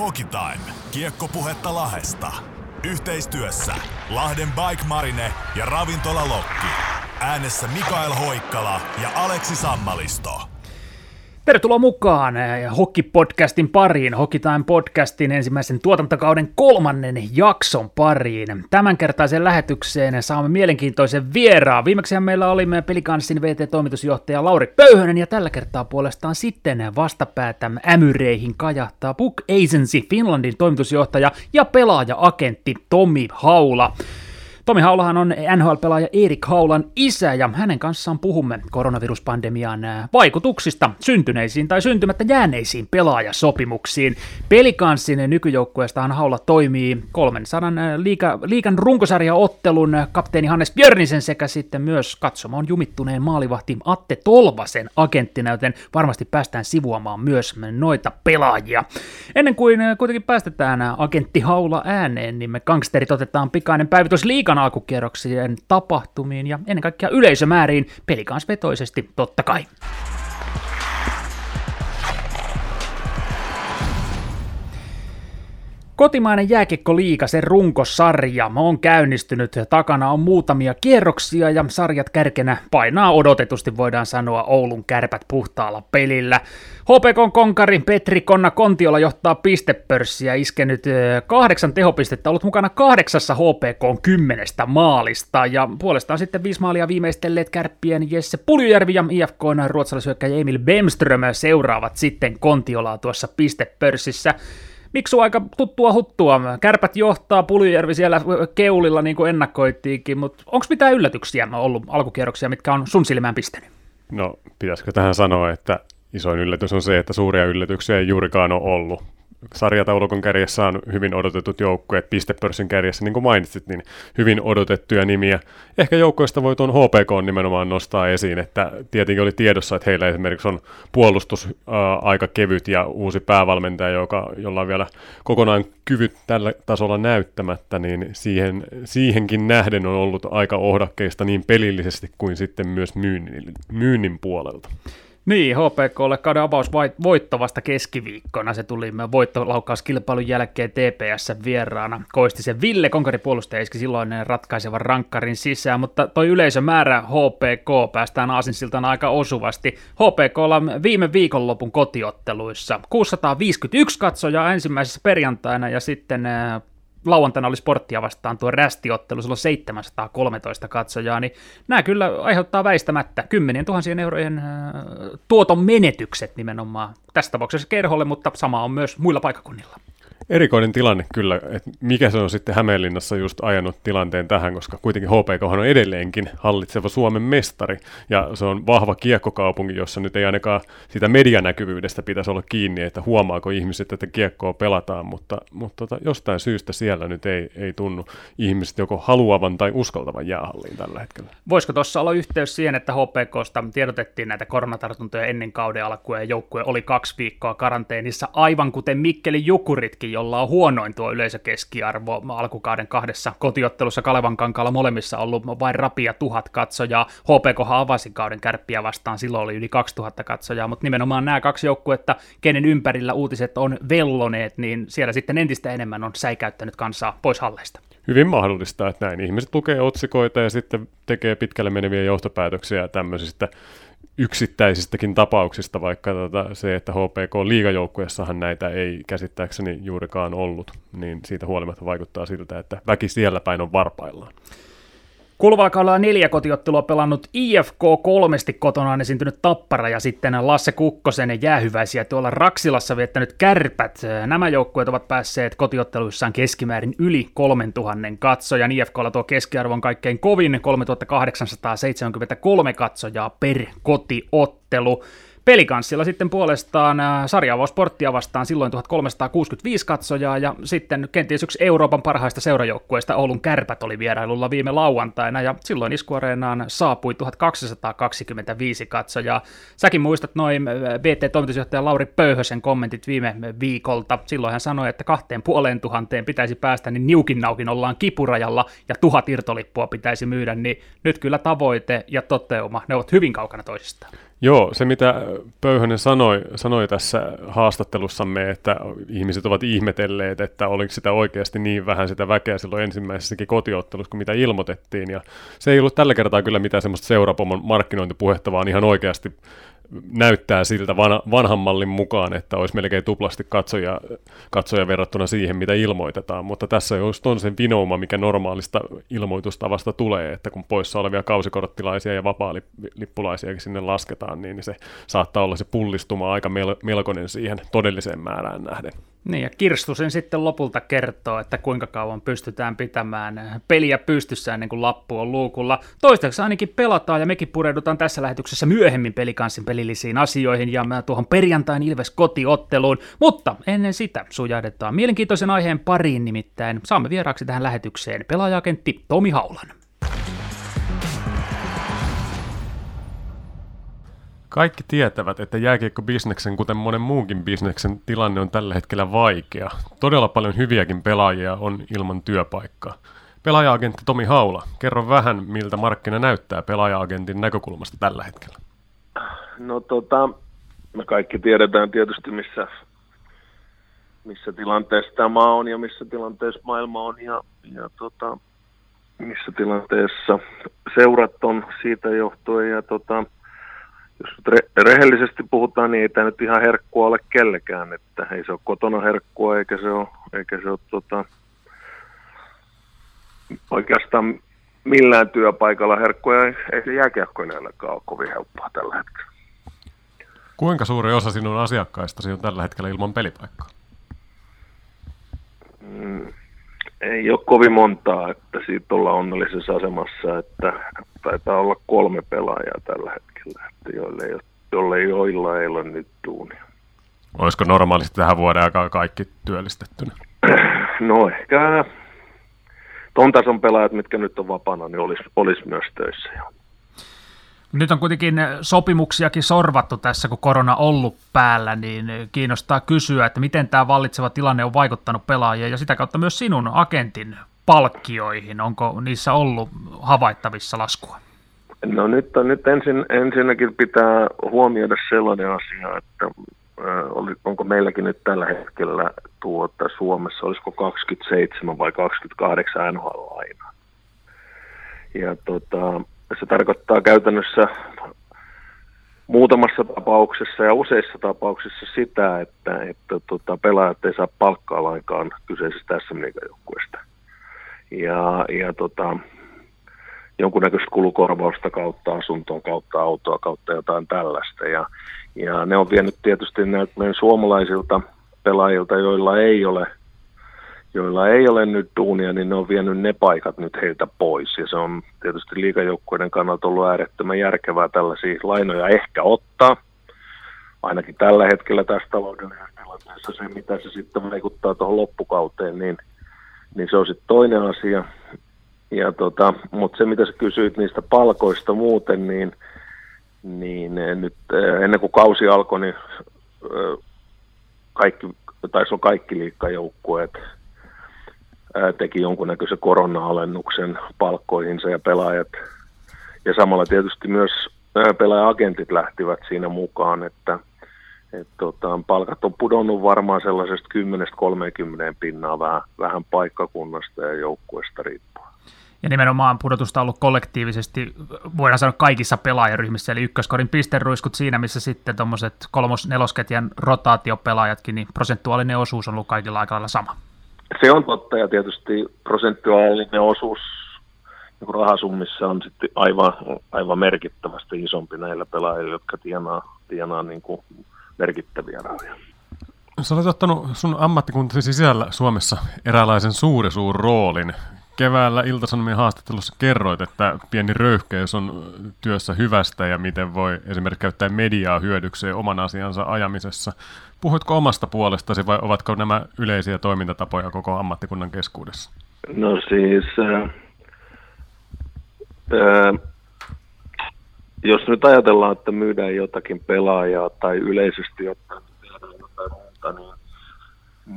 Hockey Time. Kiekkopuhetta Lahesta. Yhteistyössä Lahden Bike Marine ja Ravintola Lokki. Äänessä Mikael Hoikkala ja Aleksi Sammalisto. Tervetuloa mukaan eh, Hockey-podcastin pariin, Hockey Time podcastin ensimmäisen tuotantokauden kolmannen jakson pariin. Tämänkertaiseen lähetykseen saamme mielenkiintoisen vieraan. Viimeksi meillä oli meidän pelikanssin VT-toimitusjohtaja Lauri Pöyhönen ja tällä kertaa puolestaan sitten vastapäätä ämyreihin kajahtaa Book Agency Finlandin toimitusjohtaja ja pelaaja-agentti Tomi Haula. Tomi Haulahan on NHL-pelaaja Erik Haulan isä ja hänen kanssaan puhumme koronaviruspandemian vaikutuksista syntyneisiin tai syntymättä jääneisiin pelaajasopimuksiin. Pelikanssin nykyjoukkueestahan Haula toimii 300 liika, liikan runkosarjaottelun kapteeni Hannes Björnisen sekä sitten myös katsomaan jumittuneen maalivahti Atte Tolvasen agenttina, joten varmasti päästään sivuamaan myös noita pelaajia. Ennen kuin kuitenkin päästetään agentti Haula ääneen, niin me gangsterit otetaan pikainen päivitys liikan alkukierroksien tapahtumiin ja ennen kaikkea yleisömääriin pelikansvetoisesti totta kai. Kotimainen jääkiekko-liiga, sen runkosarja, on käynnistynyt. Takana on muutamia kierroksia ja sarjat kärkenä painaa odotetusti, voidaan sanoa, Oulun kärpät puhtaalla pelillä. HPK konkari Petri Konna Kontiola johtaa pistepörssiä, iskenyt kahdeksan tehopistettä, ollut mukana kahdeksassa HPK kymmenestä maalista, ja puolestaan sitten viisi maalia viimeistelleet kärppien Jesse Puljujärvi ja IFK ruotsalaishyökkäjä Emil Bemström seuraavat sitten Kontiolaa tuossa pistepörssissä. Miksu aika tuttua huttua. Kärpät johtaa, Puljujärvi siellä keulilla niin kuin ennakkoittiinkin, mutta onko mitään yllätyksiä ollut alkukierroksia, mitkä on sun silmään pistänyt? No, pitäisikö tähän sanoa, että isoin yllätys on se, että suuria yllätyksiä ei juurikaan ole ollut sarjataulukon kärjessä on hyvin odotetut joukkueet, pistepörssin kärjessä, niin kuin mainitsit, niin hyvin odotettuja nimiä. Ehkä joukkoista voi tuon HPK nimenomaan nostaa esiin, että tietenkin oli tiedossa, että heillä esimerkiksi on puolustus äh, aika kevyt ja uusi päävalmentaja, joka, jolla on vielä kokonaan kyvyt tällä tasolla näyttämättä, niin siihen, siihenkin nähden on ollut aika ohdakkeista niin pelillisesti kuin sitten myös myynnin, myynnin puolelta. Niin, HPKlle kauden avausvoitto vasta keskiviikkona. Se tuli voittolaukkauskilpailun jälkeen TPS vieraana. Koisti se Ville Konkari puolustaja iski silloin ratkaisevan rankkarin sisään, mutta toi yleisömäärä HPK päästään aasinsiltana aika osuvasti. HPKlla viime viikonlopun kotiotteluissa 651 katsojaa ensimmäisessä perjantaina ja sitten lauantaina oli sporttia vastaan tuo rästiottelu, silloin 713 katsojaa, niin nämä kyllä aiheuttaa väistämättä kymmenien tuhansien eurojen äh, tuoton menetykset nimenomaan tässä tapauksessa kerholle, mutta sama on myös muilla paikakunnilla erikoinen tilanne kyllä, että mikä se on sitten Hämeenlinnassa just ajanut tilanteen tähän, koska kuitenkin HPK on edelleenkin hallitseva Suomen mestari, ja se on vahva kiekkokaupunki, jossa nyt ei ainakaan sitä medianäkyvyydestä pitäisi olla kiinni, että huomaako ihmiset, että kiekkoa pelataan, mutta, mutta tota, jostain syystä siellä nyt ei, ei tunnu ihmiset joko haluavan tai uskaltavan jäähalliin tällä hetkellä. Voisiko tuossa olla yhteys siihen, että HPKsta tiedotettiin näitä koronatartuntoja ennen kauden alkua, ja joukkue oli kaksi viikkoa karanteenissa, aivan kuten Mikkeli Jukuritkin, jolla on huonoin tuo yleisökeskiarvo alkukauden kahdessa kotiottelussa Kalevan kankaalla molemmissa ollut vain rapia tuhat katsojaa. HPK avasi kauden kärppiä vastaan, silloin oli yli 2000 katsojaa, mutta nimenomaan nämä kaksi joukkuetta, kenen ympärillä uutiset on velloneet, niin siellä sitten entistä enemmän on säikäyttänyt kansaa pois halleista. Hyvin mahdollista, että näin. Ihmiset lukee otsikoita ja sitten tekee pitkälle meneviä johtopäätöksiä tämmöisistä yksittäisistäkin tapauksista, vaikka tota se, että HPK liigajoukkuessahan näitä ei käsittääkseni juurikaan ollut, niin siitä huolimatta vaikuttaa siltä, että väki siellä päin on varpaillaan. Kuluvalla kaudella neljä kotiottelua pelannut IFK kolmesti kotonaan esiintynyt Tappara ja sitten Lasse Kukkosen jäähyväisiä tuolla Raksilassa viettänyt Kärpät. Nämä joukkueet ovat päässeet kotiotteluissaan keskimäärin yli 3000 katsojan. IFKlla tuo keskiarvo on kaikkein kovin 3873 katsojaa per kotiottelu. Pelikanssilla sitten puolestaan äh, sarjaavaa sporttia vastaan silloin 1365 katsojaa ja sitten kenties yksi Euroopan parhaista seurajoukkueista Oulun kärpät oli vierailulla viime lauantaina ja silloin iskuareenaan saapui 1225 katsojaa. Säkin muistat noin BT-toimitusjohtaja Lauri Pöyhösen kommentit viime viikolta. Silloin hän sanoi, että kahteen puoleen tuhanteen pitäisi päästä, niin niukin naukin ollaan kipurajalla ja tuhat irtolippua pitäisi myydä, niin nyt kyllä tavoite ja toteuma, ne ovat hyvin kaukana toisistaan. Joo, se mitä Pöyhönen sanoi, sanoi tässä haastattelussamme, että ihmiset ovat ihmetelleet, että oliko sitä oikeasti niin vähän sitä väkeä silloin ensimmäisessäkin kotiottelussa kuin mitä ilmoitettiin. Ja se ei ollut tällä kertaa kyllä mitään semmoista seurapomon markkinointipuhetta, vaan ihan oikeasti näyttää siltä vanhan mallin mukaan, että olisi melkein tuplasti katsoja, katsoja verrattuna siihen, mitä ilmoitetaan, mutta tässä just on sen vinouma, mikä normaalista ilmoitustavasta tulee, että kun poissa olevia kausikorttilaisia ja vapaa-lippulaisiakin sinne lasketaan, niin se saattaa olla se pullistuma aika melkoinen siihen todelliseen määrään nähden. Niin, ja Kirstu sen sitten lopulta kertoo, että kuinka kauan pystytään pitämään peliä pystyssä ennen kuin lappu on luukulla. Toistaiseksi ainakin pelataan, ja mekin pureudutaan tässä lähetyksessä myöhemmin pelikanssin pelillisiin asioihin ja tuohon perjantain Ilves kotiotteluun, mutta ennen sitä sujahdetaan mielenkiintoisen aiheen pariin nimittäin. Saamme vieraaksi tähän lähetykseen pelaajakentti Tomi Haulan. Kaikki tietävät, että jääkiekkobisneksen, kuten monen muunkin bisneksen, tilanne on tällä hetkellä vaikea. Todella paljon hyviäkin pelaajia on ilman työpaikkaa. Pelaaja-agentti Tomi Haula, kerro vähän, miltä markkina näyttää pelaaja-agentin näkökulmasta tällä hetkellä. No tota, me kaikki tiedetään tietysti, missä, missä tilanteessa tämä on ja missä tilanteessa maailma on ja, ja tota, missä tilanteessa seurat on siitä johtuen. Ja tota, jos re- rehellisesti puhutaan, niin ei tämä nyt ihan herkkua ole kellekään, että ei se ole kotona herkkua eikä se ole, eikä se ole tota, oikeastaan millään työpaikalla herkkua, ei, se jääkiekkoineellekaan ole kovin helppoa tällä hetkellä. Kuinka suuri osa sinun asiakkaistasi on tällä hetkellä ilman pelipaikkaa? Mm, ei ole kovin montaa, että siitä ollaan onnellisessa asemassa, että taitaa olla kolme pelaajaa tällä hetkellä, että joille ei ole, jolle joilla ei ole nyt duunia. Olisiko normaalisti tähän vuoden aikaa kaikki työllistettynä? No ehkä ton tason pelaajat, mitkä nyt on vapaana, niin olisi, olisi myös töissä jo. Nyt on kuitenkin sopimuksiakin sorvattu tässä, kun korona ollut päällä, niin kiinnostaa kysyä, että miten tämä vallitseva tilanne on vaikuttanut pelaajien ja sitä kautta myös sinun agentin palkkioihin. Onko niissä ollut havaittavissa laskua? No nyt, on, nyt ensin, ensinnäkin pitää huomioida sellainen asia, että oli, onko meilläkin nyt tällä hetkellä tuota, Suomessa, olisiko 27 vai 28 NHL-lainaa. Ja tota, se tarkoittaa käytännössä muutamassa tapauksessa ja useissa tapauksissa sitä, että, että tota, pelaajat ei saa palkkaa lainkaan kyseisestä SM joukkueesta. Ja, ja tota, jonkunnäköistä kulukorvausta kautta asuntoa, kautta autoa, kautta jotain tällaista. Ja, ja ne on vienyt tietysti näitä meidän suomalaisilta pelaajilta, joilla ei ole – joilla ei ole nyt duunia, niin ne on vienyt ne paikat nyt heiltä pois. Ja se on tietysti liikajoukkueiden kannalta ollut äärettömän järkevää tällaisia lainoja ehkä ottaa. Ainakin tällä hetkellä tässä taloudellisessa tilanteessa se, mitä se sitten vaikuttaa tuohon loppukauteen, niin, niin se on sitten toinen asia. Ja tota, mutta se, mitä sä kysyit niistä palkoista muuten, niin, niin nyt eh, ennen kuin kausi alkoi, niin eh, kaikki, taisi olla kaikki liikkajoukkueet teki jonkunnäköisen korona-alennuksen palkkoihinsa ja pelaajat. Ja samalla tietysti myös pelaaja-agentit lähtivät siinä mukaan, että et tota, palkat on pudonnut varmaan sellaisesta 10-30 pinnaa vähän, vähän paikkakunnasta ja joukkueesta riippuen. Ja nimenomaan pudotusta on ollut kollektiivisesti, voidaan sanoa kaikissa pelaajaryhmissä, eli ykköskorin pisteruiskut siinä, missä sitten tuommoiset kolmos-nelosketjan rotaatiopelaajatkin, niin prosentuaalinen osuus on ollut kaikilla aika lailla sama. Se on totta ja tietysti prosentuaalinen osuus niin rahasummissa on sitten aivan, aivan merkittävästi isompi näillä pelaajilla, jotka tienaa, tienaa niin kuin merkittäviä rahoja. Sä olet ottanut sun ammattikuntasi sisällä Suomessa eräänlaisen suuri suur roolin. Keväällä Ilta-Sanomien haastattelussa kerroit, että pieni röyhkeys on työssä hyvästä ja miten voi esimerkiksi käyttää mediaa hyödykseen oman asiansa ajamisessa. Puhuitko omasta puolestasi vai ovatko nämä yleisiä toimintatapoja koko ammattikunnan keskuudessa? No siis, äh, äh, jos nyt ajatellaan, että myydään jotakin pelaajaa tai yleisesti jotain, niin,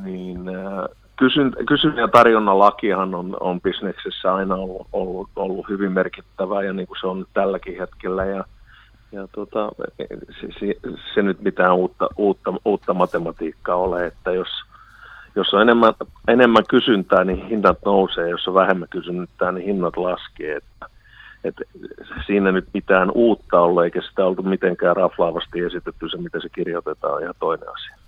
niin äh, kysyn, ja tarjonnan lakihan on, on bisneksessä aina ollut, ollut, ollut hyvin merkittävä ja niin kuin se on tälläkin hetkellä. Ja, ja tota, se, se, se, nyt mitään uutta, uutta, uutta matematiikkaa ole, että jos, jos on enemmän, enemmän kysyntää, niin hinnat nousee, jos on vähemmän kysyntää, niin hinnat laskee. Että, että siinä nyt mitään uutta ole, eikä sitä oltu mitenkään raflaavasti esitetty, se miten se kirjoitetaan, on ihan toinen asia.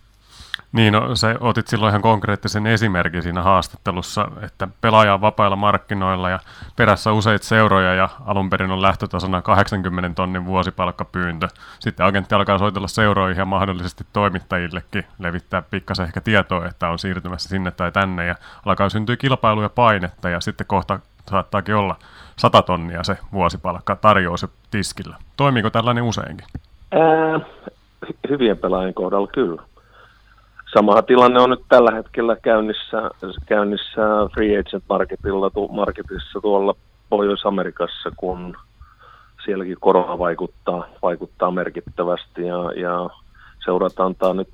Niin, no, sä otit silloin ihan konkreettisen esimerkin siinä haastattelussa, että pelaaja on vapailla markkinoilla ja perässä useita seuroja ja alun perin on lähtötasona 80 tonnin vuosipalkkapyyntö. Sitten agentti alkaa soitella seuroihin ja mahdollisesti toimittajillekin levittää pikkasen ehkä tietoa, että on siirtymässä sinne tai tänne ja alkaa syntyä kilpailu ja painetta ja sitten kohta saattaakin olla 100 tonnia se vuosipalkka tarjous tiskillä. Toimiiko tällainen useinkin? Ää, hyvien pelaajien kohdalla kyllä Sama tilanne on nyt tällä hetkellä käynnissä, käynnissä Free Agent Marketilla, tu, Marketissa tuolla Pohjois-Amerikassa, kun sielläkin korona vaikuttaa, vaikuttaa merkittävästi ja, ja seurat antaa nyt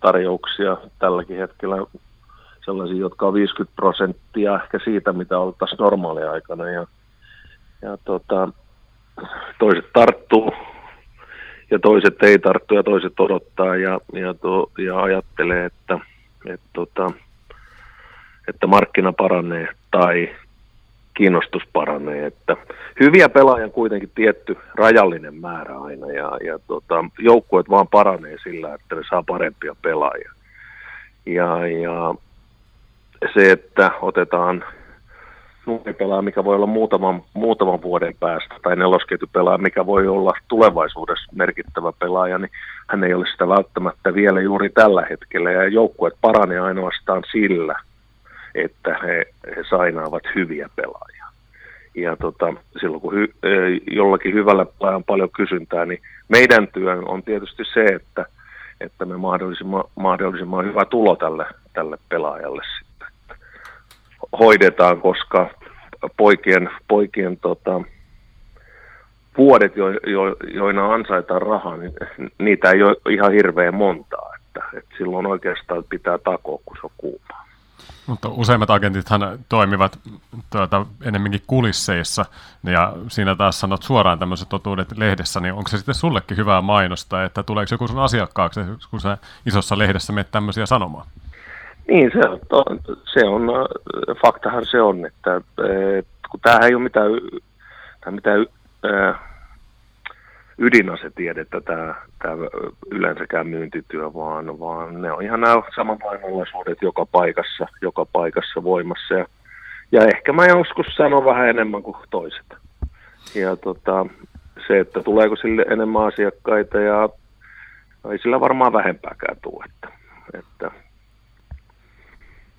tarjouksia tälläkin hetkellä sellaisia, jotka on 50 prosenttia ehkä siitä, mitä oltaisiin normaaliaikana ja, ja tota, toiset tarttuu ja toiset ei tarttu ja toiset odottaa ja, ja, to, ja ajattelee, että, että, tota, että markkina paranee tai kiinnostus paranee. Että hyviä pelaajia on kuitenkin tietty rajallinen määrä aina ja, ja tota, joukkueet vaan paranee sillä, että ne saa parempia pelaajia. Ja, ja se, että otetaan pelaa, mikä voi olla muutaman, muutaman vuoden päästä, tai pelaa, mikä voi olla tulevaisuudessa merkittävä pelaaja, niin hän ei ole sitä välttämättä vielä juuri tällä hetkellä. Ja joukkueet paranee ainoastaan sillä, että he, he sainaavat hyviä pelaajia. Ja tota, silloin kun hy, jollakin hyvällä pelaajalla on paljon kysyntää, niin meidän työ on tietysti se, että, että me mahdollisimman, mahdollisimman hyvä tulo tälle, tälle pelaajalle sitten hoidetaan, koska poikien, poikien tota, vuodet, jo, jo, joina ansaitaan rahaa, niin niitä ei ole ihan hirveän montaa. Että, että silloin oikeastaan pitää takoa, kun se on kuuma. Mutta useimmat agentithan toimivat tuota, enemmänkin kulisseissa, ja siinä taas sanot suoraan tämmöiset totuudet lehdessä, niin onko se sitten sullekin hyvää mainosta, että tuleeko joku sun asiakkaaksi, kun sä isossa lehdessä menet tämmöisiä sanomaan? Niin, se on, se on, faktahan se on, että, että kun tämähän ei ole mitään, tai mitään äh, ydinasetiedettä tämä, tämä yleensäkään myyntityö, vaan, vaan ne on ihan nämä samanpainolaisuudet joka paikassa, joka paikassa voimassa. Ja, ja ehkä mä joskus sanon vähän enemmän kuin toiset. Ja tota, se, että tuleeko sille enemmän asiakkaita ja ei sillä varmaan vähempääkään tule. Että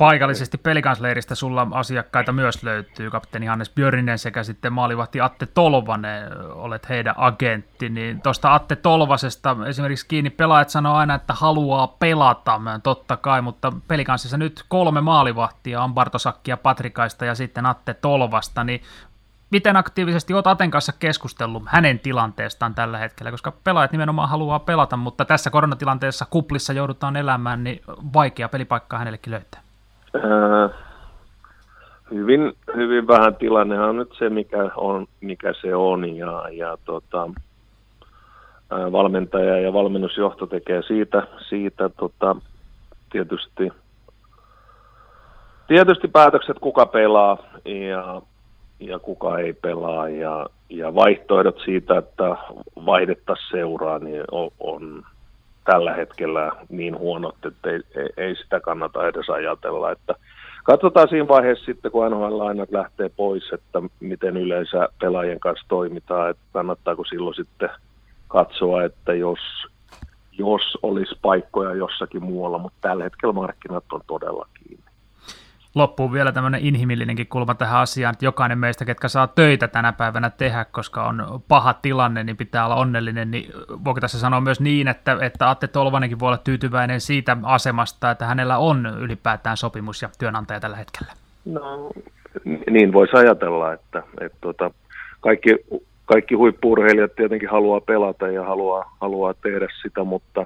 Paikallisesti pelikansleiristä sulla asiakkaita myös löytyy, kapteeni Hannes Björninen sekä sitten maalivahti Atte Tolvanen, olet heidän agentti, niin tuosta Atte Tolvasesta esimerkiksi kiinni pelaajat sanoo aina, että haluaa pelata, totta kai, mutta pelikanssissa nyt kolme maalivahtia on Bartosakkia, Patrikaista ja sitten Atte Tolvasta, niin miten aktiivisesti olet Aten kanssa keskustellut hänen tilanteestaan tällä hetkellä, koska pelaajat nimenomaan haluaa pelata, mutta tässä koronatilanteessa kuplissa joudutaan elämään, niin vaikea pelipaikkaa hänellekin löytää. Äh, hyvin, hyvin vähän tilanne on nyt se, mikä, on, mikä se on. Ja, ja tota, äh, valmentaja ja valmennusjohto tekee siitä, siitä tota, tietysti, tietysti päätökset, kuka pelaa ja, ja kuka ei pelaa. Ja, ja vaihtoehdot siitä, että vaihdettaisiin seuraa, niin on, on tällä hetkellä niin huonot, että ei, ei, sitä kannata edes ajatella. Että katsotaan siinä vaiheessa sitten, kun NHL-lainat lähtee pois, että miten yleensä pelaajien kanssa toimitaan, että kannattaako silloin sitten katsoa, että jos, jos olisi paikkoja jossakin muualla, mutta tällä hetkellä markkinat on todella kiinni loppuun vielä tämmöinen inhimillinenkin kulma tähän asiaan, että jokainen meistä, ketkä saa töitä tänä päivänä tehdä, koska on paha tilanne, niin pitää olla onnellinen, niin voiko tässä sanoa myös niin, että, että Atte Tolvanenkin voi olla tyytyväinen siitä asemasta, että hänellä on ylipäätään sopimus ja työnantaja tällä hetkellä? No, niin voisi ajatella, että, että tota, kaikki, kaikki huippurheilijat tietenkin haluaa pelata ja haluaa, haluaa tehdä sitä, mutta,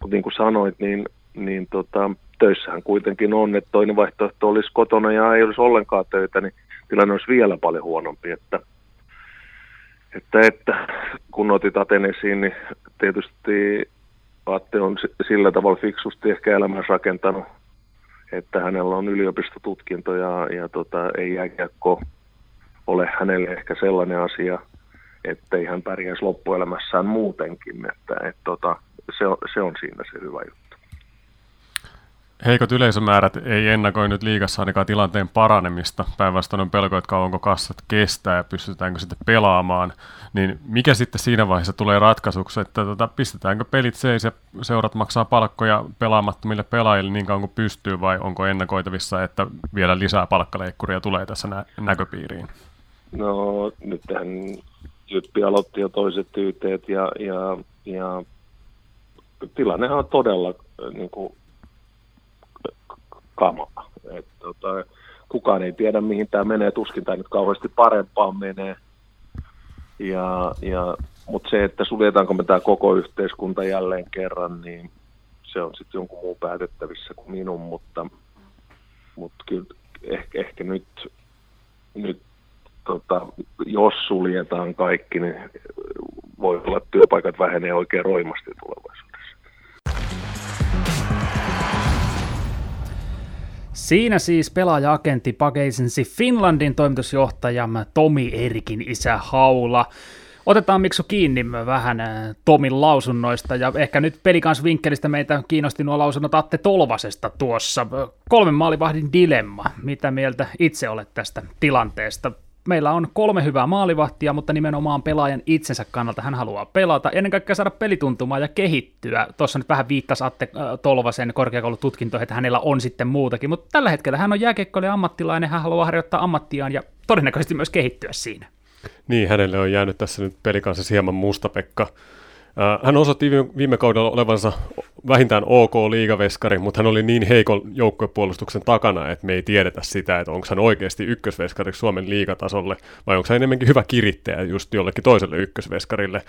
mutta niin kuin sanoit, niin, niin tota, töissähän kuitenkin on, että toinen vaihtoehto olisi kotona ja ei olisi ollenkaan töitä, niin tilanne olisi vielä paljon huonompi, että, että, että kun otit Atenesiin, niin tietysti Atte on sillä tavalla fiksusti ehkä elämänsä rakentanut, että hänellä on yliopistotutkinto ja, ja tota, ei jääkiekko ole hänelle ehkä sellainen asia, että hän pärjäisi loppuelämässään muutenkin, että et, tota, se, on, se on siinä se hyvä juttu heikot yleisömäärät ei ennakoi nyt liigassa ainakaan tilanteen paranemista. Päinvastoin on pelko, että kauanko kassat kestää ja pystytäänkö sitten pelaamaan. Niin mikä sitten siinä vaiheessa tulee ratkaisuksi, että tota, pistetäänkö pelit seis ja seurat maksaa palkkoja pelaamattomille pelaajille niin kauan kuin pystyy vai onko ennakoitavissa, että vielä lisää palkkaleikkuria tulee tässä nä- näköpiiriin? No nyt tähän Jyppi aloitti jo toiset tyyteet ja, ja, ja tilannehan on todella niin kuin kamaa. Et, tota, kukaan ei tiedä, mihin tämä menee, tuskin tämä nyt kauheasti parempaan menee. Ja, ja, Mutta se, että suljetaanko me tämä koko yhteiskunta jälleen kerran, niin se on sitten jonkun muun päätettävissä kuin minun, mutta, mutta kyllä ehkä, ehkä nyt, nyt tota, jos suljetaan kaikki, niin voi olla, että työpaikat vähenee oikein roimasti tulevaisuudessa. Siinä siis pelaaja-agentti Pageisensi Finlandin toimitusjohtaja Tomi Erikin isä Haula. Otetaan Miksu kiinni vähän äh, Tomin lausunnoista ja ehkä nyt pelikans vinkkelistä meitä kiinnosti nuo lausunnot Atte Tolvasesta tuossa. Kolmen maalivahdin dilemma. Mitä mieltä itse olet tästä tilanteesta? Meillä on kolme hyvää maalivahtia, mutta nimenomaan pelaajan itsensä kannalta hän haluaa pelata, ennen kaikkea saada pelituntumaa ja kehittyä. Tuossa nyt vähän viittasi Atte äh, Tolvasen korkeakoulututkintoihin, että hänellä on sitten muutakin, mutta tällä hetkellä hän on jääkiekkoilija ammattilainen, hän haluaa harjoittaa ammattiaan ja todennäköisesti myös kehittyä siinä. Niin, hänelle on jäänyt tässä nyt pelikanssa hieman mustapekka hän osoitti viime kaudella olevansa vähintään ok liigaveskari, mutta hän oli niin heikon joukkuepuolustuksen takana, että me ei tiedetä sitä, että onko hän oikeasti ykkösveskariksi Suomen liigatasolle, vai onko hän enemmänkin hyvä kirittäjä just jollekin toiselle ykkösveskarille.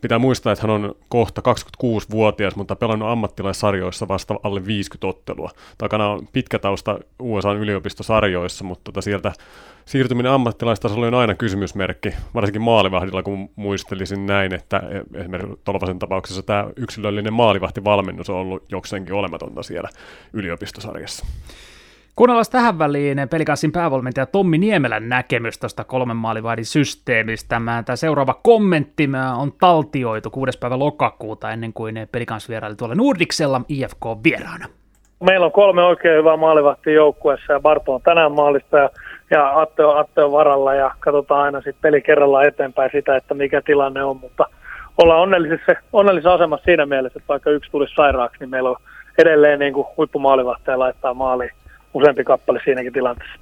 Pitää muistaa, että hän on kohta 26-vuotias, mutta pelannut ammattilaissarjoissa vasta alle 50 ottelua. Takana on pitkä tausta USA yliopistosarjoissa, mutta tota sieltä siirtyminen ammattilaistasolle on aina kysymysmerkki, varsinkin maalivahdilla, kun muistelisin näin, että esimerkiksi Tolvasen tapauksessa tämä yksilöllinen maalivahtivalmennus on ollut jokseenkin olematonta siellä yliopistosarjassa. Kuunnellaan tähän väliin pelikanssin päävalmentaja Tommi Niemelän näkemys tuosta kolmen maalivahdin systeemistä. Tämä seuraava kommentti on taltioitu 6. päivä lokakuuta ennen kuin pelikans vieraili tuolla Nordiksella IFK vieraana. Meillä on kolme oikein hyvää maalivahtia joukkueessa ja Barto on tänään maalista ja ja Atte on, Atte on varalla ja katsotaan aina sitten peli kerrallaan eteenpäin sitä, että mikä tilanne on, mutta ollaan onnellisessa, onnellisessa asemassa siinä mielessä, että vaikka yksi tulisi sairaaksi, niin meillä on edelleen niin kuin huippumaalivahteja laittaa maaliin useampi kappale siinäkin tilanteessa.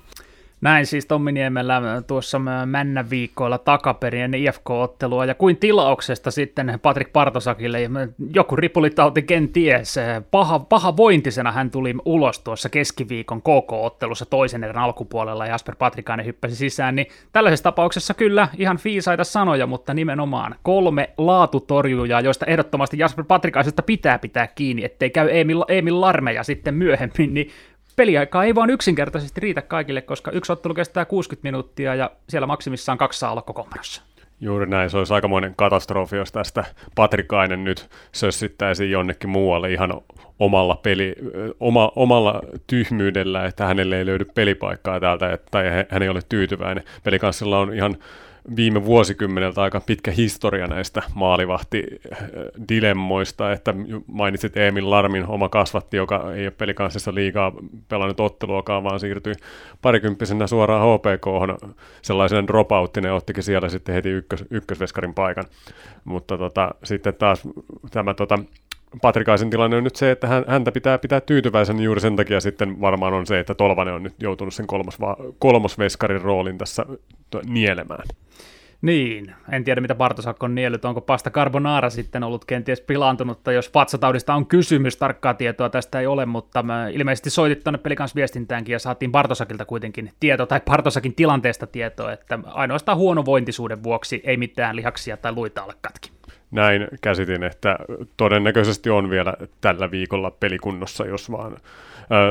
Näin siis Tommi Niemellä tuossa männä viikoilla takaperin ennen IFK-ottelua, ja kuin tilauksesta sitten Patrik Partosakille, joku ripulitauti kenties, paha, paha vointisena hän tuli ulos tuossa keskiviikon KK-ottelussa toisen erän alkupuolella, ja Jasper Patrikainen hyppäsi sisään, niin tällaisessa tapauksessa kyllä ihan fiisaita sanoja, mutta nimenomaan kolme laatutorjujaa, joista ehdottomasti Jasper Patrikaisesta pitää pitää kiinni, ettei käy Emil, Emil Larmeja sitten myöhemmin, niin peliaikaa ei vaan yksinkertaisesti riitä kaikille, koska yksi ottelu kestää 60 minuuttia ja siellä maksimissaan kaksi saa olla koko Juuri näin, se olisi aikamoinen katastrofi, jos tästä Patrikainen nyt sössittäisi jonnekin muualle ihan omalla, peli, oma, omalla tyhmyydellä, että hänelle ei löydy pelipaikkaa täältä, tai hän ei ole tyytyväinen. Pelikanssilla on ihan viime vuosikymmeneltä aika pitkä historia näistä maalivahtidilemmoista, että mainitsit Emil Larmin oma kasvatti, joka ei ole pelikanssissa liikaa pelannut otteluakaan, vaan siirtyi parikymppisenä suoraan HPK sellaisen dropouttinen, ottikin siellä sitten heti ykkös, ykkösveskarin paikan. Mutta tota, sitten taas tämä tota, Patrikaisen tilanne on nyt se, että hän, häntä pitää pitää tyytyväisen juuri sen takia sitten varmaan on se, että Tolvanen on nyt joutunut sen kolmos, kolmosveskarin roolin tässä nielemään. Niin, en tiedä mitä Bartosak on niellyt, onko pasta carbonara sitten ollut kenties pilaantunutta, jos vatsataudista on kysymys, tarkkaa tietoa tästä ei ole, mutta mä ilmeisesti soitit tuonne pelikans viestintäänkin ja saatiin Bartosakilta kuitenkin tieto, tai Bartosakin tilanteesta tietoa, että ainoastaan huonovointisuuden vuoksi ei mitään lihaksia tai luita ole katki. Näin käsitin, että todennäköisesti on vielä tällä viikolla pelikunnossa, jos vaan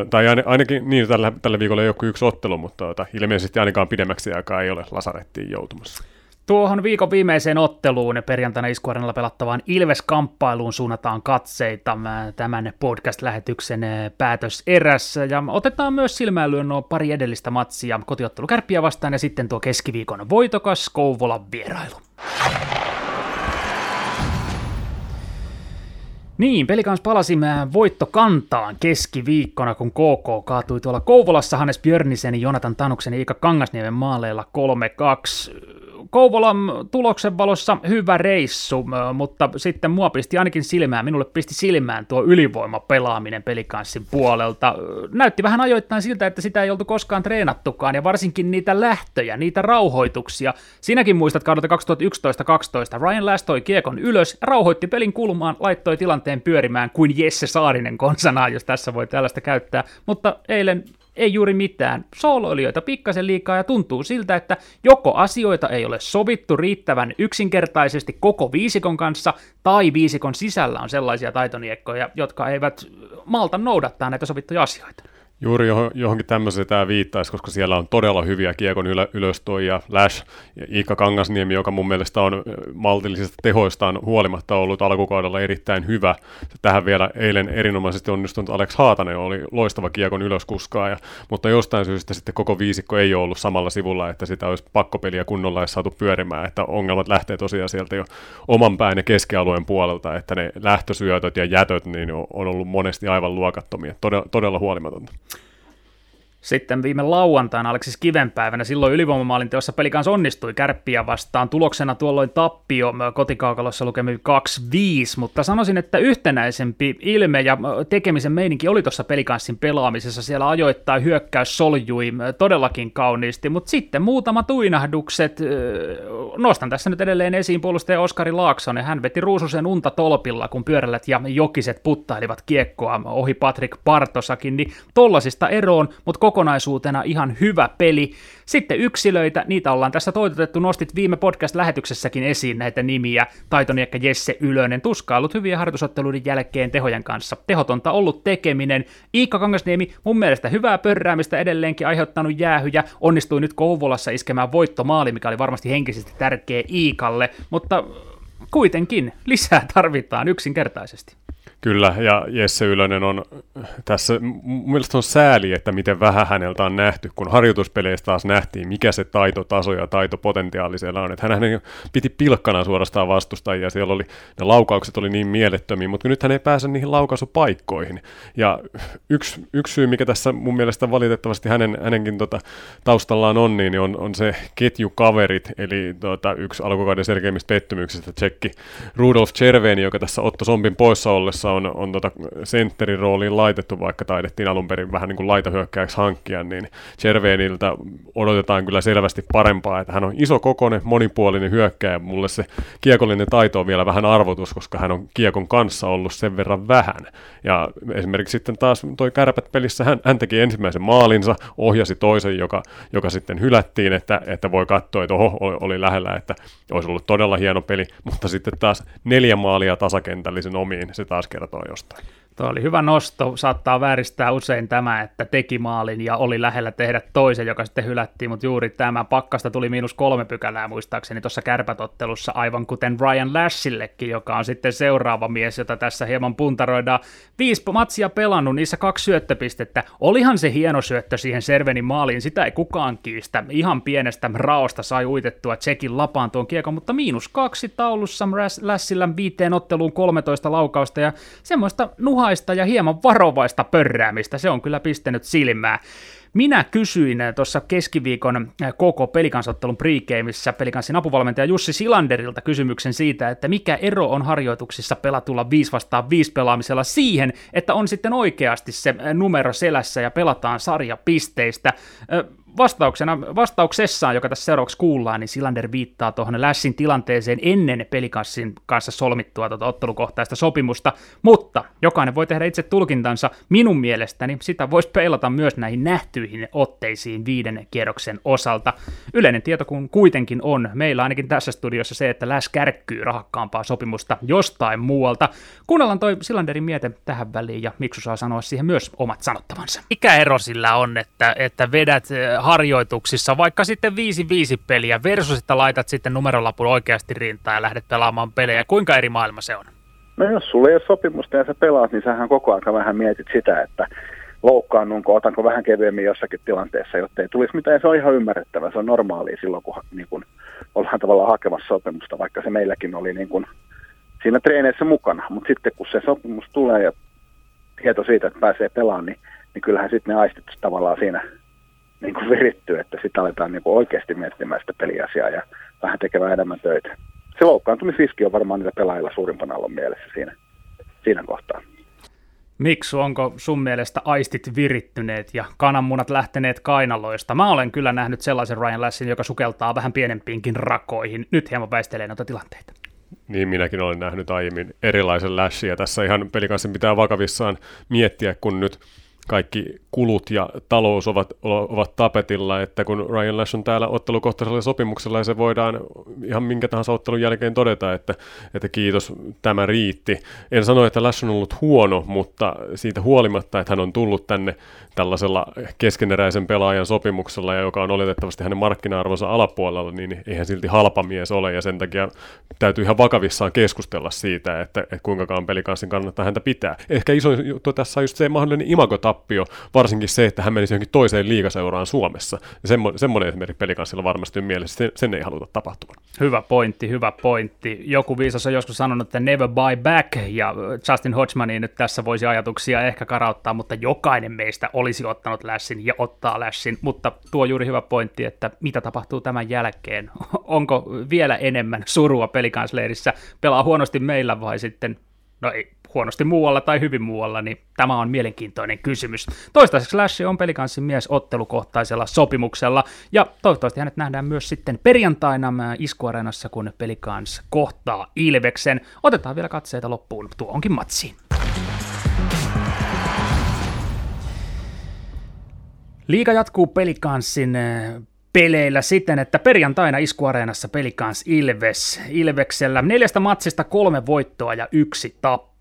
tai ainakin niin, tällä, tällä viikolla ei ole yksi ottelu, mutta ilmeisesti ainakaan pidemmäksi aikaa ei ole lasarettiin joutumassa. Tuohon viikon viimeiseen otteluun perjantaina iskuarenalla pelattavaan Ilves-kamppailuun suunnataan katseita tämän podcast-lähetyksen päätös erässä. Ja otetaan myös silmäilyyn nuo pari edellistä matsia, kotiottelu Kärppiä vastaan ja sitten tuo keskiviikon voitokas Kouvolan vierailu. Niin, pelikans palasimme voittokantaan keskiviikkona, kun KK kaatui tuolla Kouvolassa Hannes Björnisen, Jonatan Tanuksen ja Iika Kangasniemen maaleilla 3-2. Kouvolan tuloksen valossa hyvä reissu, mutta sitten mua pisti ainakin silmään, minulle pisti silmään tuo ylivoimapelaaminen pelikanssin puolelta. Näytti vähän ajoittain siltä, että sitä ei oltu koskaan treenattukaan, ja varsinkin niitä lähtöjä, niitä rauhoituksia. Sinäkin muistat kaudelta 2011-2012, Ryan Lastoi kiekon ylös, rauhoitti pelin kulmaan, laittoi tilanteen pyörimään kuin Jesse Saarinen konsanaan, jos tässä voi tällaista käyttää, mutta eilen ei juuri mitään. Sooloilijoita pikkasen liikaa ja tuntuu siltä, että joko asioita ei ole sovittu riittävän yksinkertaisesti koko viisikon kanssa, tai viisikon sisällä on sellaisia taitoniekkoja, jotka eivät malta noudattaa näitä sovittuja asioita. Juuri johonkin tämmöiseen tämä viittaisi, koska siellä on todella hyviä kiekon ylö, ylöstoja, Lash ja Iikka Kangasniemi, joka mun mielestä on maltillisista tehoistaan huolimatta ollut alkukaudella erittäin hyvä. Tähän vielä eilen erinomaisesti onnistunut Alex Haatanen oli loistava kiekon ylöskuskaaja, mutta jostain syystä sitten koko viisikko ei ole ollut samalla sivulla, että sitä olisi pakkopeliä kunnolla edes saatu pyörimään, että ongelmat lähtee tosiaan sieltä jo oman pään ja keskialueen puolelta, että ne lähtösyötöt ja jätöt niin on ollut monesti aivan luokattomia, todella, todella huolimatonta. Sitten viime lauantaina Aleksis Kivenpäivänä silloin ylivoimamaalin teossa peli kanssa onnistui kärppiä vastaan. Tuloksena tuolloin tappio kotikaukalossa lukemi 2-5, mutta sanoisin, että yhtenäisempi ilme ja tekemisen meininki oli tuossa pelikanssin pelaamisessa. Siellä ajoittain hyökkäys soljui todellakin kauniisti, mutta sitten muutama tuinahdukset. Nostan tässä nyt edelleen esiin puolustaja Oskari Laaksonen. Hän veti ruususen unta tolpilla, kun pyörällät ja jokiset puttailivat kiekkoa ohi Patrick Partosakin, niin tollasista eroon, mutta kokonaisuutena ihan hyvä peli. Sitten yksilöitä, niitä ollaan tässä toitotettu, nostit viime podcast-lähetyksessäkin esiin näitä nimiä, Taitoniekka Jesse Ylönen, tuskaillut hyviä harjoitusotteluiden jälkeen tehojen kanssa. Tehotonta ollut tekeminen. Iikka Kangasniemi, mun mielestä hyvää pörräämistä edelleenkin aiheuttanut jäähyjä, onnistui nyt Kouvolassa iskemään voittomaali, mikä oli varmasti henkisesti tärkeä Iikalle, mutta kuitenkin lisää tarvitaan yksinkertaisesti. Kyllä, ja Jesse Ylönen on tässä, mun mielestä on sääli, että miten vähän häneltä on nähty, kun harjoituspeleissä taas nähtiin, mikä se taitotaso ja taitopotentiaali siellä on. Että hän piti pilkkana suorastaan vastustajia, siellä oli, ne laukaukset oli niin mielettömiä, mutta nyt hän ei pääse niihin laukaisupaikkoihin. Ja yksi, yksi syy, mikä tässä mun mielestä valitettavasti hänen, hänenkin tota, taustallaan on, niin on, on se ketjukaverit, eli tota, yksi alkukauden selkeimmistä pettymyksistä, tsekki Rudolf Cerveni, joka tässä Otto Sompin poissa ollessa on, on tota sentterin rooliin laitettu, vaikka taidettiin alun perin vähän niin kuin laitahyökkääjäksi hankkia, niin Cerveniltä odotetaan kyllä selvästi parempaa, että hän on iso kokoinen, monipuolinen hyökkääjä, mulle se kiekollinen taito on vielä vähän arvotus, koska hän on kiekon kanssa ollut sen verran vähän, ja esimerkiksi sitten taas toi kärpät pelissä, hän, hän teki ensimmäisen maalinsa, ohjasi toisen, joka, joka sitten hylättiin, että, että voi katsoa, että oho, oli lähellä, että olisi ollut todella hieno peli, mutta sitten taas neljä maalia tasakentällisen omiin, se taas kertoo jostain. Tuo oli hyvä nosto. Saattaa vääristää usein tämä, että teki maalin ja oli lähellä tehdä toisen, joka sitten hylättiin, mutta juuri tämä pakkasta tuli miinus kolme pykälää muistaakseni tuossa kärpätottelussa, aivan kuten Ryan Lashillekin, joka on sitten seuraava mies, jota tässä hieman puntaroidaan. Viisi matsia pelannut, niissä kaksi syöttöpistettä. Olihan se hieno syöttö siihen Servenin maaliin, sitä ei kukaan kiistä. Ihan pienestä raosta sai uitettua Tsekin lapaan tuon kiekon, mutta miinus kaksi taulussa Lashillä viiteen otteluun 13 laukausta ja semmoista nuha puhaista ja hieman varovaista pörräämistä, se on kyllä pistänyt silmää. Minä kysyin eh, tuossa keskiviikon eh, koko pelikansottelun pregameissa pelikanssin apuvalmentaja Jussi Silanderilta kysymyksen siitä, että mikä ero on harjoituksissa pelatulla 5 vastaan 5 pelaamisella siihen, että on sitten oikeasti se eh, numero selässä ja pelataan sarja pisteistä vastauksena, vastauksessaan, joka tässä seuraavaksi kuullaan, niin Silander viittaa tuohon Lässin tilanteeseen ennen pelikassin kanssa solmittua tuota ottelukohtaista sopimusta, mutta jokainen voi tehdä itse tulkintansa. Minun mielestäni sitä voisi peilata myös näihin nähtyihin otteisiin viiden kierroksen osalta. Yleinen tieto kun kuitenkin on, meillä ainakin tässä studiossa se, että Läs kärkkyy rahakkaampaa sopimusta jostain muualta. Kuunnellaan toi Silanderin miete tähän väliin ja Miksu saa sanoa siihen myös omat sanottavansa. Mikä ero sillä on, että, että vedät harjoituksissa, vaikka sitten 5-5 peliä versus, että laitat sitten numerolapun oikeasti rintaan ja lähdet pelaamaan pelejä. Kuinka eri maailma se on? No jos sulla ei ole sopimusta ja sä pelaat, niin sähän koko ajan vähän mietit sitä, että loukkaannunko, otanko vähän kevyemmin jossakin tilanteessa, jotta ei tulisi mitään. Se on ihan ymmärrettävää, se on normaalia silloin, kun, niin kun ollaan tavallaan hakemassa sopimusta, vaikka se meilläkin oli niin kun, siinä treeneissä mukana. Mutta sitten kun se sopimus tulee ja tieto siitä, että pääsee pelaamaan, niin, niin kyllähän sitten ne aistit tavallaan siinä niin kuin virittyy, että sitten aletaan niin kuin oikeasti miettimään sitä peliasiaa ja vähän tekemään enemmän töitä. Se loukkaantumisriski on varmaan niitä pelaajilla suurimpana ollut mielessä siinä, siinä kohtaa. Miksi onko sun mielestä aistit virittyneet ja kananmunat lähteneet kainaloista? Mä olen kyllä nähnyt sellaisen Ryan Lassin, joka sukeltaa vähän pienempiinkin rakoihin. Nyt hieman väistelee noita tilanteita. Niin minäkin olen nähnyt aiemmin erilaisen ja tässä ihan pelikanssa pitää vakavissaan miettiä, kun nyt kaikki kulut ja talous ovat, ovat tapetilla, että kun Ryan Lash on täällä ottelukohtaisella sopimuksella ja se voidaan ihan minkä tahansa ottelun jälkeen todeta, että, että kiitos, tämä riitti. En sano, että Lash on ollut huono, mutta siitä huolimatta, että hän on tullut tänne tällaisella keskeneräisen pelaajan sopimuksella, ja joka on oletettavasti hänen markkina-arvonsa alapuolella, niin eihän silti halpa mies ole, ja sen takia täytyy ihan vakavissaan keskustella siitä, että, että kuinka pelikanssin kannattaa häntä pitää. Ehkä iso juttu tässä on just se mahdollinen imagotappio, varsinkin se, että hän menisi johonkin toiseen liigaseuraan Suomessa. Ja semmo, semmoinen esimerkki pelikanssilla varmasti on mielessä, sen, sen ei haluta tapahtuvan. Hyvä pointti, hyvä pointti. Joku viisas on joskus sanonut, että never buy back, ja Justin Hodgmanin nyt tässä voisi ajatuksia ehkä karauttaa, mutta jokainen meistä olisi ottanut lässin ja ottaa lässin, mutta tuo juuri hyvä pointti, että mitä tapahtuu tämän jälkeen. Onko vielä enemmän surua pelikansleirissä, pelaa huonosti meillä vai sitten, no ei, huonosti muualla tai hyvin muualla, niin tämä on mielenkiintoinen kysymys. Toistaiseksi Lash on pelikanssin mies ottelukohtaisella sopimuksella, ja toivottavasti hänet nähdään myös sitten perjantaina iskuareenassa, kun pelikans kohtaa Ilveksen. Otetaan vielä katseita loppuun tuonkin matsiin. Liiga jatkuu pelikanssin eh, peleillä siten, että perjantaina iskuareenassa pelikans Ilves. Ilveksellä neljästä matsista kolme voittoa ja yksi tappio.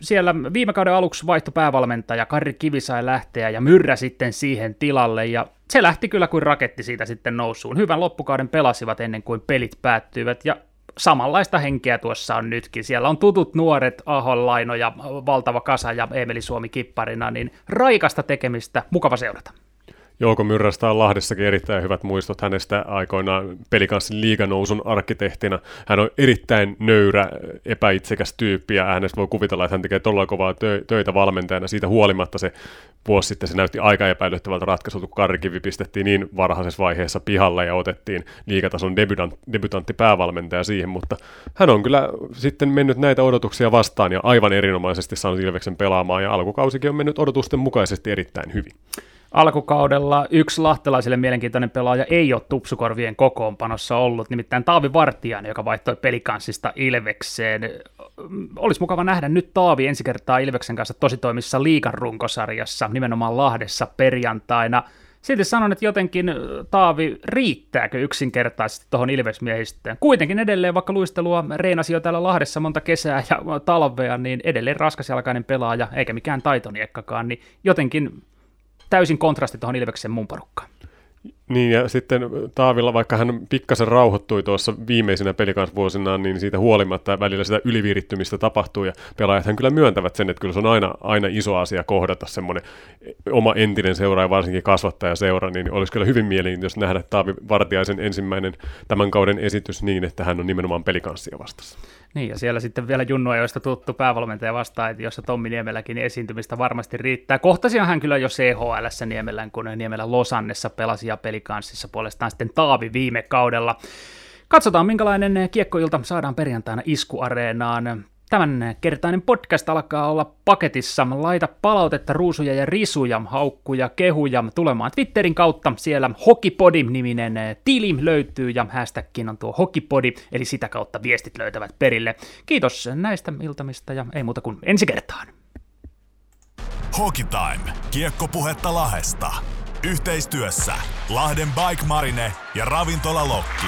Siellä viime kauden aluksi vaihtoi päävalmentaja, Karri Kivi sai lähteä ja Myrrä sitten siihen tilalle ja se lähti kyllä kuin raketti siitä sitten nousuun. Hyvän loppukauden pelasivat ennen kuin pelit päättyivät ja samanlaista henkeä tuossa on nytkin. Siellä on tutut nuoret, Ahon Laino ja valtava kasa ja Emeli Suomi kipparina, niin raikasta tekemistä, mukava seurata. Jouko Myrrästä on Lahdessakin erittäin hyvät muistot hänestä aikoinaan pelikanssin liiganousun arkkitehtina. Hän on erittäin nöyrä, epäitsekäs tyyppi ja hänestä voi kuvitella, että hän tekee todella kovaa töitä valmentajana. Siitä huolimatta se vuosi sitten se näytti aika epäilyttävältä ratkaisulta, kun Karkivi pistettiin niin varhaisessa vaiheessa pihalle ja otettiin liikatason debutant, debutantti päävalmentaja siihen, mutta hän on kyllä sitten mennyt näitä odotuksia vastaan ja aivan erinomaisesti saanut Ilveksen pelaamaan ja alkukausikin on mennyt odotusten mukaisesti erittäin hyvin. Alkukaudella yksi lahtelaisille mielenkiintoinen pelaaja ei ole tupsukorvien kokoonpanossa ollut, nimittäin Taavi Vartiainen, joka vaihtoi pelikanssista Ilvekseen. Olisi mukava nähdä nyt Taavi ensi kertaa Ilveksen kanssa tositoimissa liikan runkosarjassa, nimenomaan Lahdessa perjantaina. Silti sanon, että jotenkin Taavi riittääkö yksinkertaisesti tuohon Ilvesmiehistöön. Kuitenkin edelleen, vaikka luistelua reenasi jo täällä Lahdessa monta kesää ja talvea, niin edelleen raskasjalkainen pelaaja, eikä mikään taitoniekkakaan, niin jotenkin täysin kontrasti tuohon Ilveksen mun porukkaan. Niin ja sitten Taavilla, vaikka hän pikkasen rauhoittui tuossa viimeisinä pelikansvuosina, niin siitä huolimatta välillä sitä yliviirittymistä tapahtuu ja pelaajat hän kyllä myöntävät sen, että kyllä se on aina, aina iso asia kohdata semmoinen oma entinen seura ja varsinkin kasvattaja seura, niin olisi kyllä hyvin mielenkiintoista nähdä Taavi Vartiaisen ensimmäinen tämän kauden esitys niin, että hän on nimenomaan pelikanssia vastassa. Niin, ja siellä sitten vielä Junnu joista tuttu päävalmentaja vastaan, että jossa Tommi Niemelläkin esiintymistä varmasti riittää. Kohtasihan hän kyllä jo CHL Niemelän, kun Niemelä Losannessa pelasi ja pelikanssissa puolestaan sitten Taavi viime kaudella. Katsotaan, minkälainen kiekkoilta saadaan perjantaina iskuareenaan. Tämän kertainen podcast alkaa olla paketissa. Laita palautetta, ruusuja ja risuja, haukkuja, kehuja tulemaan Twitterin kautta. Siellä Hokipodi-niminen tili löytyy ja hashtagkin on tuo Hokipodi, eli sitä kautta viestit löytävät perille. Kiitos näistä iltamista ja ei muuta kuin ensi kertaan. Hokitime. Kiekkopuhetta Lahesta. Yhteistyössä Lahden Bike Marine ja Ravintola Lokki.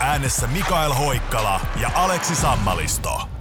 Äänessä Mikael Hoikkala ja Aleksi Sammalisto.